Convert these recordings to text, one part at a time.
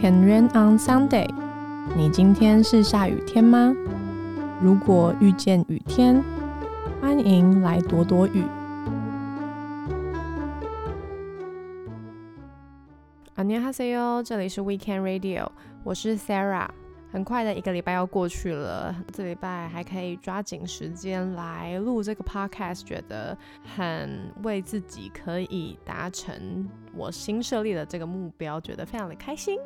Can rain on Sunday？你今天是下雨天吗？如果遇见雨天，欢迎来躲躲雨。안녕하세요，这里是 Weekend Radio，我是 Sarah。很快的一个礼拜要过去了，这礼拜还可以抓紧时间来录这个 podcast，觉得很为自己可以达成 我新设立的这个目标，觉得非常的开心。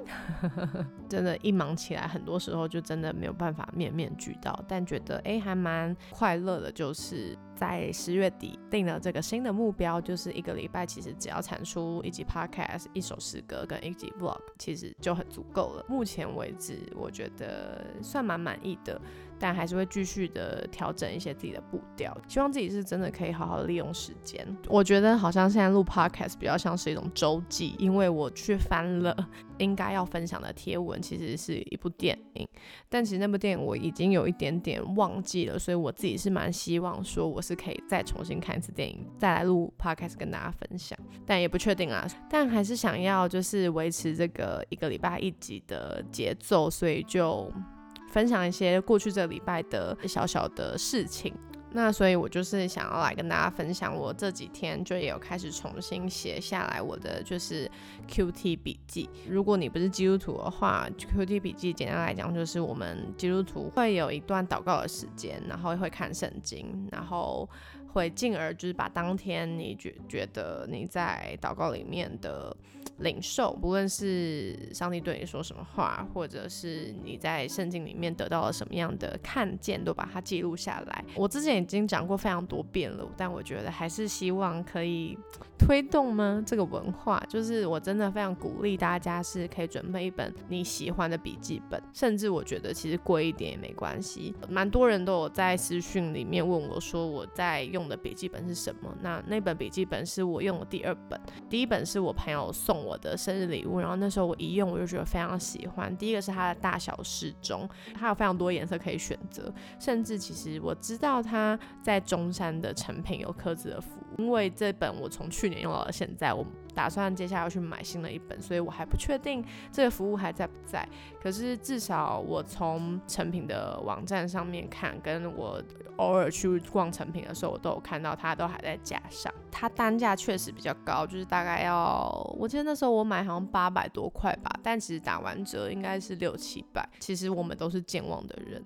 真的，一忙起来，很多时候就真的没有办法面面俱到，但觉得哎，还蛮快乐的，就是。在十月底定了这个新的目标，就是一个礼拜，其实只要产出一集 podcast、一首诗歌跟一集 vlog，其实就很足够了。目前为止，我觉得算蛮满意的。但还是会继续的调整一些自己的步调，希望自己是真的可以好好利用时间。我觉得好像现在录 podcast 比较像是一种周记，因为我去翻了应该要分享的贴文，其实是一部电影，但其实那部电影我已经有一点点忘记了，所以我自己是蛮希望说我是可以再重新看一次电影，再来录 podcast 跟大家分享，但也不确定啊，但还是想要就是维持这个一个礼拜一集的节奏，所以就。分享一些过去这礼拜的小小的事情，那所以我就是想要来跟大家分享，我这几天就也有开始重新写下来我的就是 Q T 笔记。如果你不是基督徒的话，Q T 笔记简单来讲就是我们基督徒会有一段祷告的时间，然后会看圣经，然后会进而就是把当天你觉觉得你在祷告里面的。领受，不论是上帝对你说什么话，或者是你在圣经里面得到了什么样的看见，都把它记录下来。我之前已经讲过非常多遍了，但我觉得还是希望可以推动吗？这个文化，就是我真的非常鼓励大家是可以准备一本你喜欢的笔记本，甚至我觉得其实贵一点也没关系。蛮多人都有在私讯里面问我说我在用的笔记本是什么？那那本笔记本是我用的第二本，第一本是我朋友送。我的生日礼物，然后那时候我一用我就觉得非常喜欢。第一个是它的大小适中，它有非常多颜色可以选择，甚至其实我知道它在中山的成品有刻字的服务。因为这本我从去年用到了现在，我打算接下来要去买新的一本，所以我还不确定这个服务还在不在。可是至少我从成品的网站上面看，跟我偶尔去逛成品的时候，我都有看到它都还在架上。它单价确实比较高，就是大概要，我记得那时候我买好像八百多块吧，但其实打完折应该是六七百。其实我们都是健忘的人。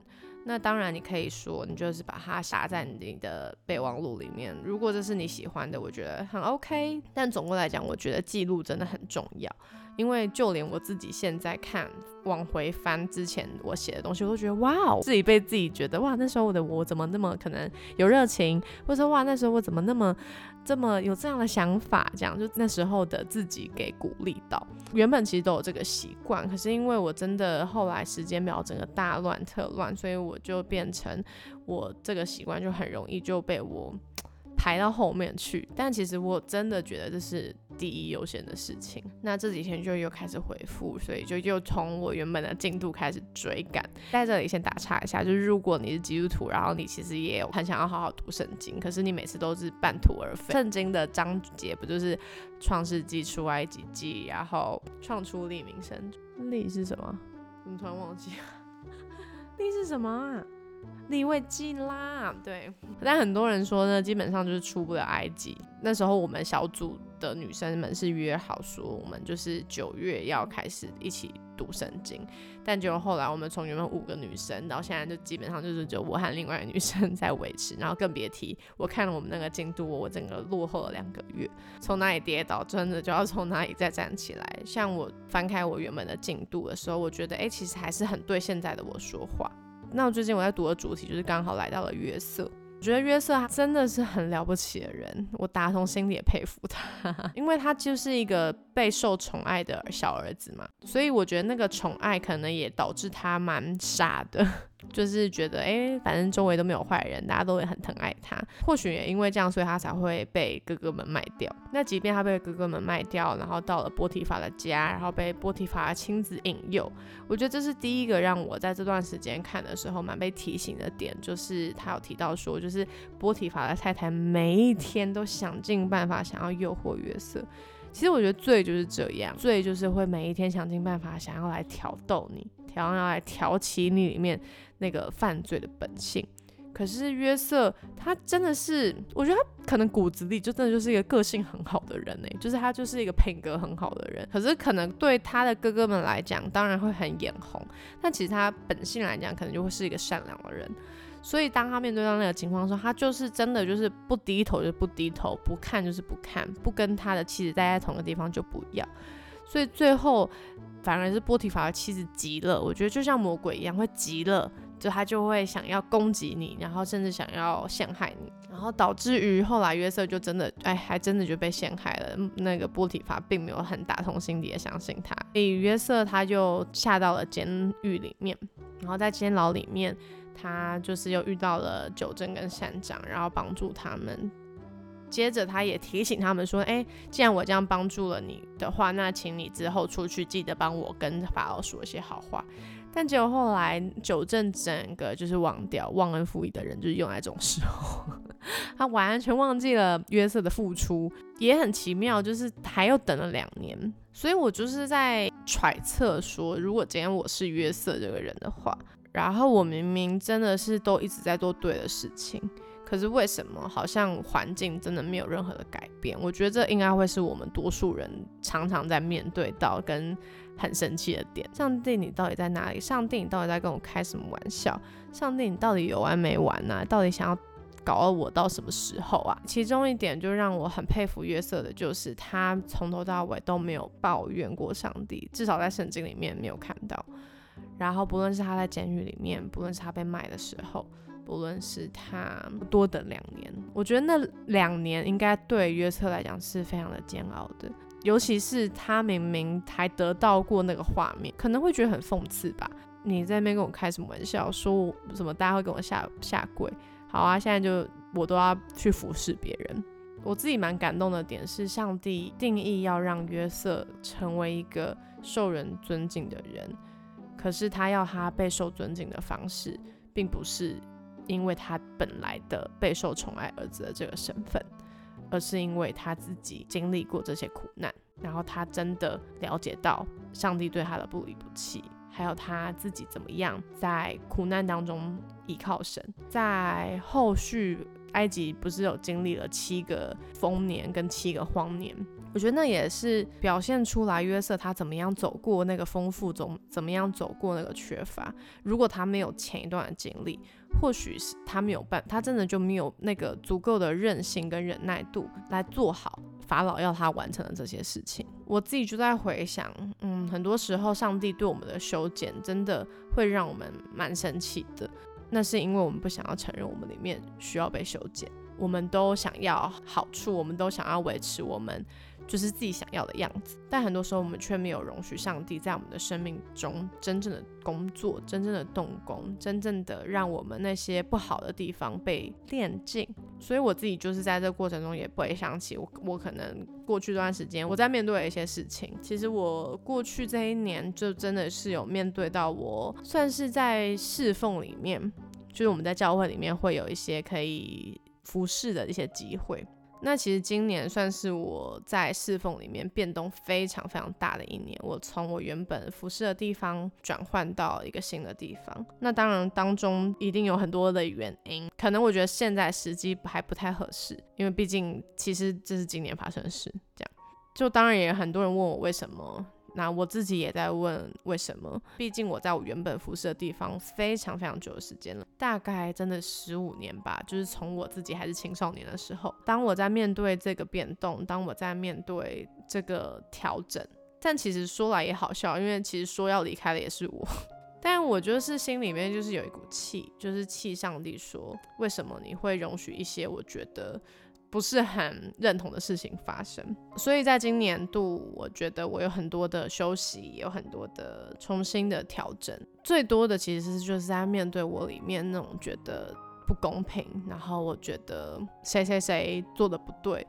那当然，你可以说你就是把它撒在你的备忘录里面。如果这是你喜欢的，我觉得很 OK。但总归来讲，我觉得记录真的很重要。因为就连我自己现在看往回翻之前我写的东西，我都觉得哇哦，自己被自己觉得哇，那时候的我怎么那么可能有热情，或者说哇，那时候我怎么那么这么有这样的想法，这样就那时候的自己给鼓励到。原本其实都有这个习惯，可是因为我真的后来时间表整个大乱特乱，所以我就变成我这个习惯就很容易就被我。排到后面去，但其实我真的觉得这是第一优先的事情。那这几天就又开始回复，所以就又从我原本的进度开始追赶。在这里先打岔一下，就是如果你是基督徒，然后你其实也很想要好好读圣经，可是你每次都是半途而废。圣经的章节不就是创世纪、出埃及记，然后创出立名生？立是什么？怎么突然忘记？立是什么啊？立位记啦，对，但很多人说呢，基本上就是出不了埃及。那时候我们小组的女生们是约好说，我们就是九月要开始一起读圣经。但结果后来我们从原本五个女生到现在就基本上就是只有我和另外一个女生在维持，然后更别提我看了我们那个进度，我整个落后了两个月，从哪里跌倒真的就要从哪里再站起来。像我翻开我原本的进度的时候，我觉得哎，其实还是很对现在的我说话。那最近我在读的主题就是刚好来到了约瑟，我觉得约瑟真的是很了不起的人，我打从心里也佩服他，因为他就是一个备受宠爱的小儿子嘛，所以我觉得那个宠爱可能也导致他蛮傻的。就是觉得，哎，反正周围都没有坏人，大家都会很疼爱他。或许也因为这样，所以他才会被哥哥们卖掉。那即便他被哥哥们卖掉，然后到了波提法的家，然后被波提法亲自引诱，我觉得这是第一个让我在这段时间看的时候蛮被提醒的点，就是他有提到说，就是波提法的太太每一天都想尽办法想要诱惑约瑟。其实我觉得罪就是这样，罪就是会每一天想尽办法想要来挑逗你，想要来挑起你里面那个犯罪的本性。可是约瑟他真的是，我觉得他可能骨子里就真的就是一个个性很好的人呢，就是他就是一个品格很好的人。可是可能对他的哥哥们来讲，当然会很眼红，但其实他本性来讲，可能就会是一个善良的人。所以当他面对到那个情况的时候，他就是真的就是不低头就不低头，不看就是不看，不跟他的妻子待在同一个地方就不要。所以最后反而是波提法的妻子急了，我觉得就像魔鬼一样会急了。就他就会想要攻击你，然后甚至想要陷害你，然后导致于后来约瑟就真的，哎，还真的就被陷害了。那个波提法并没有很打从心底的相信他，所以约瑟他就下到了监狱里面，然后在监牢里面，他就是又遇到了九正跟善长，然后帮助他们。接着他也提醒他们说，哎，既然我这样帮助了你的话，那请你之后出去记得帮我跟法老说一些好话。但结果后来九正整个就是忘掉忘恩负义的人，就是用在这种时候，他完全忘记了约瑟的付出，也很奇妙，就是还又等了两年。所以我就是在揣测说，如果今天我是约瑟这个人的话，然后我明明真的是都一直在做对的事情，可是为什么好像环境真的没有任何的改变？我觉得这应该会是我们多数人常常在面对到跟。很生气的点，上帝，你到底在哪里？上帝，你到底在跟我开什么玩笑？上帝，你到底有完没完呢？到底想要搞我到什么时候啊？其中一点就让我很佩服约瑟的，就是他从头到尾都没有抱怨过上帝，至少在圣经里面没有看到。然后不论是他在监狱里面，不论是他被卖的时候，不论是他多等两年，我觉得那两年应该对约瑟来讲是非常的煎熬的。尤其是他明明还得到过那个画面，可能会觉得很讽刺吧？你在那边跟我开什么玩笑？说什么大家会跟我下下跪？好啊，现在就我都要去服侍别人。我自己蛮感动的点是，上帝定义要让约瑟成为一个受人尊敬的人，可是他要他备受尊敬的方式，并不是因为他本来的备受宠爱儿子的这个身份。而是因为他自己经历过这些苦难，然后他真的了解到上帝对他的不离不弃，还有他自己怎么样在苦难当中依靠神。在后续，埃及不是有经历了七个丰年跟七个荒年？我觉得那也是表现出来约瑟他怎么样走过那个丰富中，怎么样走过那个缺乏。如果他没有前一段的经历，或许是他没有办，他真的就没有那个足够的韧性跟忍耐度来做好法老要他完成的这些事情。我自己就在回想，嗯，很多时候上帝对我们的修剪真的会让我们蛮生气的。那是因为我们不想要承认我们里面需要被修剪，我们都想要好处，我们都想要维持我们。就是自己想要的样子，但很多时候我们却没有容许上帝在我们的生命中真正的工作、真正的动工、真正的让我们那些不好的地方被练尽。所以我自己就是在这过程中也不会想起我，我可能过去这段时间我在面对一些事情。其实我过去这一年就真的是有面对到，我算是在侍奉里面，就是我们在教会里面会有一些可以服侍的一些机会。那其实今年算是我在侍奉里面变动非常非常大的一年。我从我原本服侍的地方转换到一个新的地方。那当然当中一定有很多的原因，可能我觉得现在时机还不太合适，因为毕竟其实这是今年发生的事。这样，就当然也很多人问我为什么。那我自己也在问为什么？毕竟我在我原本服侍的地方非常非常久的时间了，大概真的十五年吧。就是从我自己还是青少年的时候，当我在面对这个变动，当我在面对这个调整，但其实说来也好笑，因为其实说要离开的也是我，但我就是心里面就是有一股气，就是气上帝说，为什么你会容许一些我觉得。不是很认同的事情发生，所以在今年度，我觉得我有很多的休息，有很多的重新的调整。最多的其实就是在面对我里面那种觉得不公平，然后我觉得谁谁谁做的不对，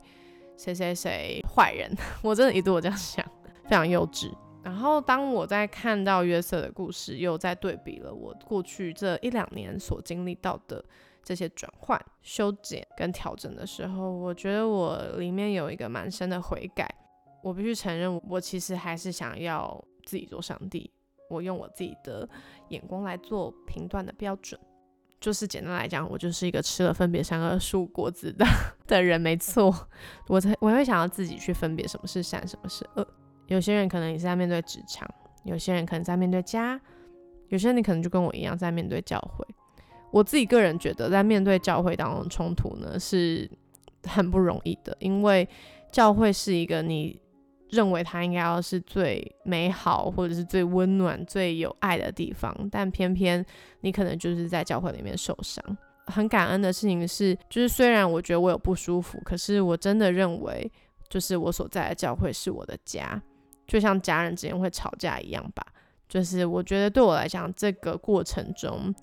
谁谁谁坏人，我真的一度我这样想，非常幼稚。然后当我在看到约瑟的故事，又在对比了我过去这一两年所经历到的。这些转换、修剪跟调整的时候，我觉得我里面有一个蛮深的悔改。我必须承认，我其实还是想要自己做上帝，我用我自己的眼光来做评断的标准。就是简单来讲，我就是一个吃了分别善恶树果子的的人，没错。我才我会想要自己去分别什么是善，什么是恶。有些人可能也是在面对职场，有些人可能在面对家，有些人你可能就跟我一样在面对教会。我自己个人觉得，在面对教会当中冲突呢，是很不容易的，因为教会是一个你。认为它应该要是最美好，或者是最温暖、最有爱的地方，但偏偏你可能就是在教会里面受伤。很感恩的事情是，就是虽然我觉得我有不舒服，可是我真的认为，就是我所在的教会是我的家，就像家人之间会吵架一样吧。就是我觉得对我来讲，这个过程中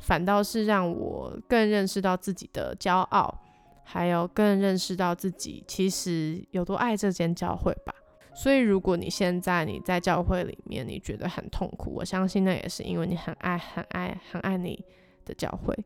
反倒是让我更认识到自己的骄傲，还有更认识到自己其实有多爱这间教会吧。所以，如果你现在你在教会里面，你觉得很痛苦，我相信那也是因为你很爱、很爱、很爱你的教会，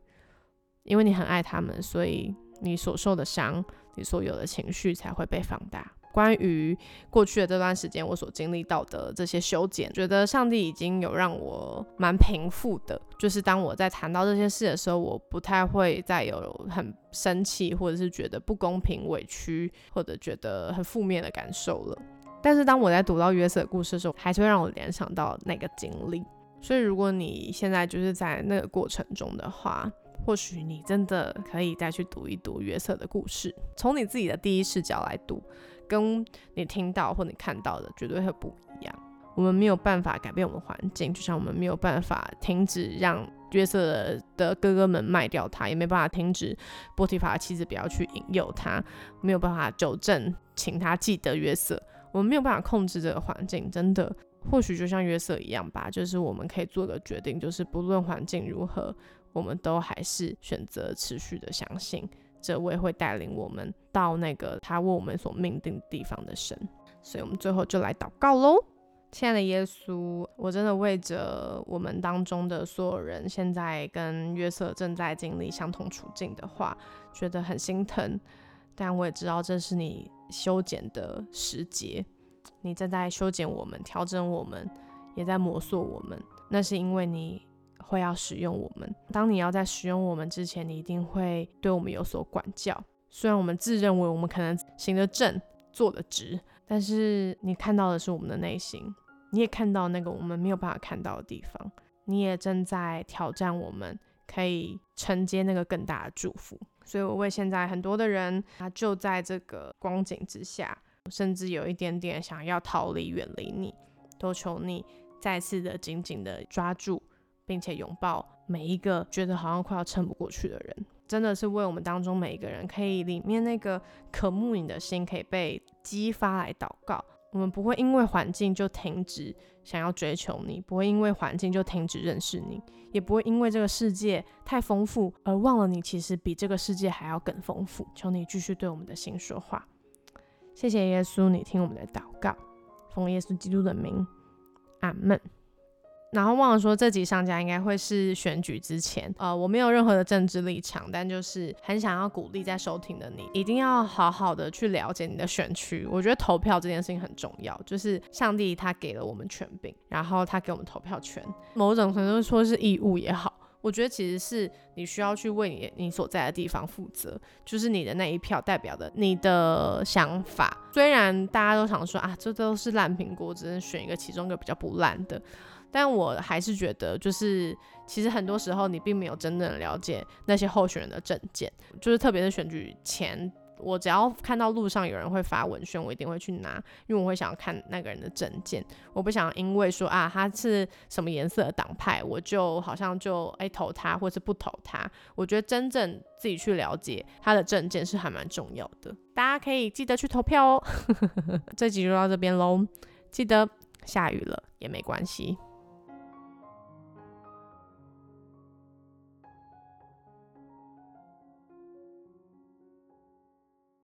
因为你很爱他们，所以你所受的伤，你所有的情绪才会被放大。关于过去的这段时间，我所经历到的这些修剪，觉得上帝已经有让我蛮平复的。就是当我在谈到这些事的时候，我不太会再有很生气，或者是觉得不公平、委屈，或者觉得很负面的感受了。但是当我在读到约瑟的故事的时候，还是会让我联想到那个经历。所以如果你现在就是在那个过程中的话，或许你真的可以再去读一读约瑟的故事，从你自己的第一视角来读，跟你听到或你看到的绝对会不一样。我们没有办法改变我们环境，就像我们没有办法停止让约瑟的哥哥们卖掉他，也没办法停止波提法的妻子不要去引诱他，没有办法纠正，请他记得约瑟。我们没有办法控制这个环境，真的，或许就像约瑟一样吧，就是我们可以做个决定，就是不论环境如何，我们都还是选择持续的相信这位会带领我们到那个他为我们所命定地方的神。所以，我们最后就来祷告喽，亲爱的耶稣，我真的为着我们当中的所有人，现在跟约瑟正在经历相同处境的话，觉得很心疼，但我也知道这是你。修剪的时节，你正在修剪我们，调整我们，也在磨塑我们。那是因为你会要使用我们。当你要在使用我们之前，你一定会对我们有所管教。虽然我们自认为我们可能行得正、坐得直，但是你看到的是我们的内心，你也看到那个我们没有办法看到的地方。你也正在挑战我们，可以承接那个更大的祝福。所以，我为现在很多的人，他就在这个光景之下，甚至有一点点想要逃离、远离你，都求你再次的紧紧的抓住，并且拥抱每一个觉得好像快要撑不过去的人。真的是为我们当中每一个人，可以里面那个渴慕你的心可以被激发来祷告。我们不会因为环境就停止想要追求你，不会因为环境就停止认识你，也不会因为这个世界太丰富而忘了你其实比这个世界还要更丰富。求你继续对我们的心说话，谢谢耶稣，你听我们的祷告，奉耶稣基督的名，阿门。然后忘了说，这集上架应该会是选举之前。呃，我没有任何的政治立场，但就是很想要鼓励在收听的你，一定要好好的去了解你的选区。我觉得投票这件事情很重要，就是上帝他给了我们权柄，然后他给我们投票权，某种程度说是义务也好，我觉得其实是你需要去为你你所在的地方负责，就是你的那一票代表的你的想法。虽然大家都想说啊，这都是烂苹果，只能选一个其中一个比较不烂的。但我还是觉得，就是其实很多时候你并没有真正了解那些候选人的证件，就是特别是选举前，我只要看到路上有人会发文宣，我一定会去拿，因为我会想要看那个人的证件，我不想因为说啊他是什么颜色的党派，我就好像就哎投他或是不投他。我觉得真正自己去了解他的证件是还蛮重要的，大家可以记得去投票哦。这集就到这边喽，记得下雨了也没关系。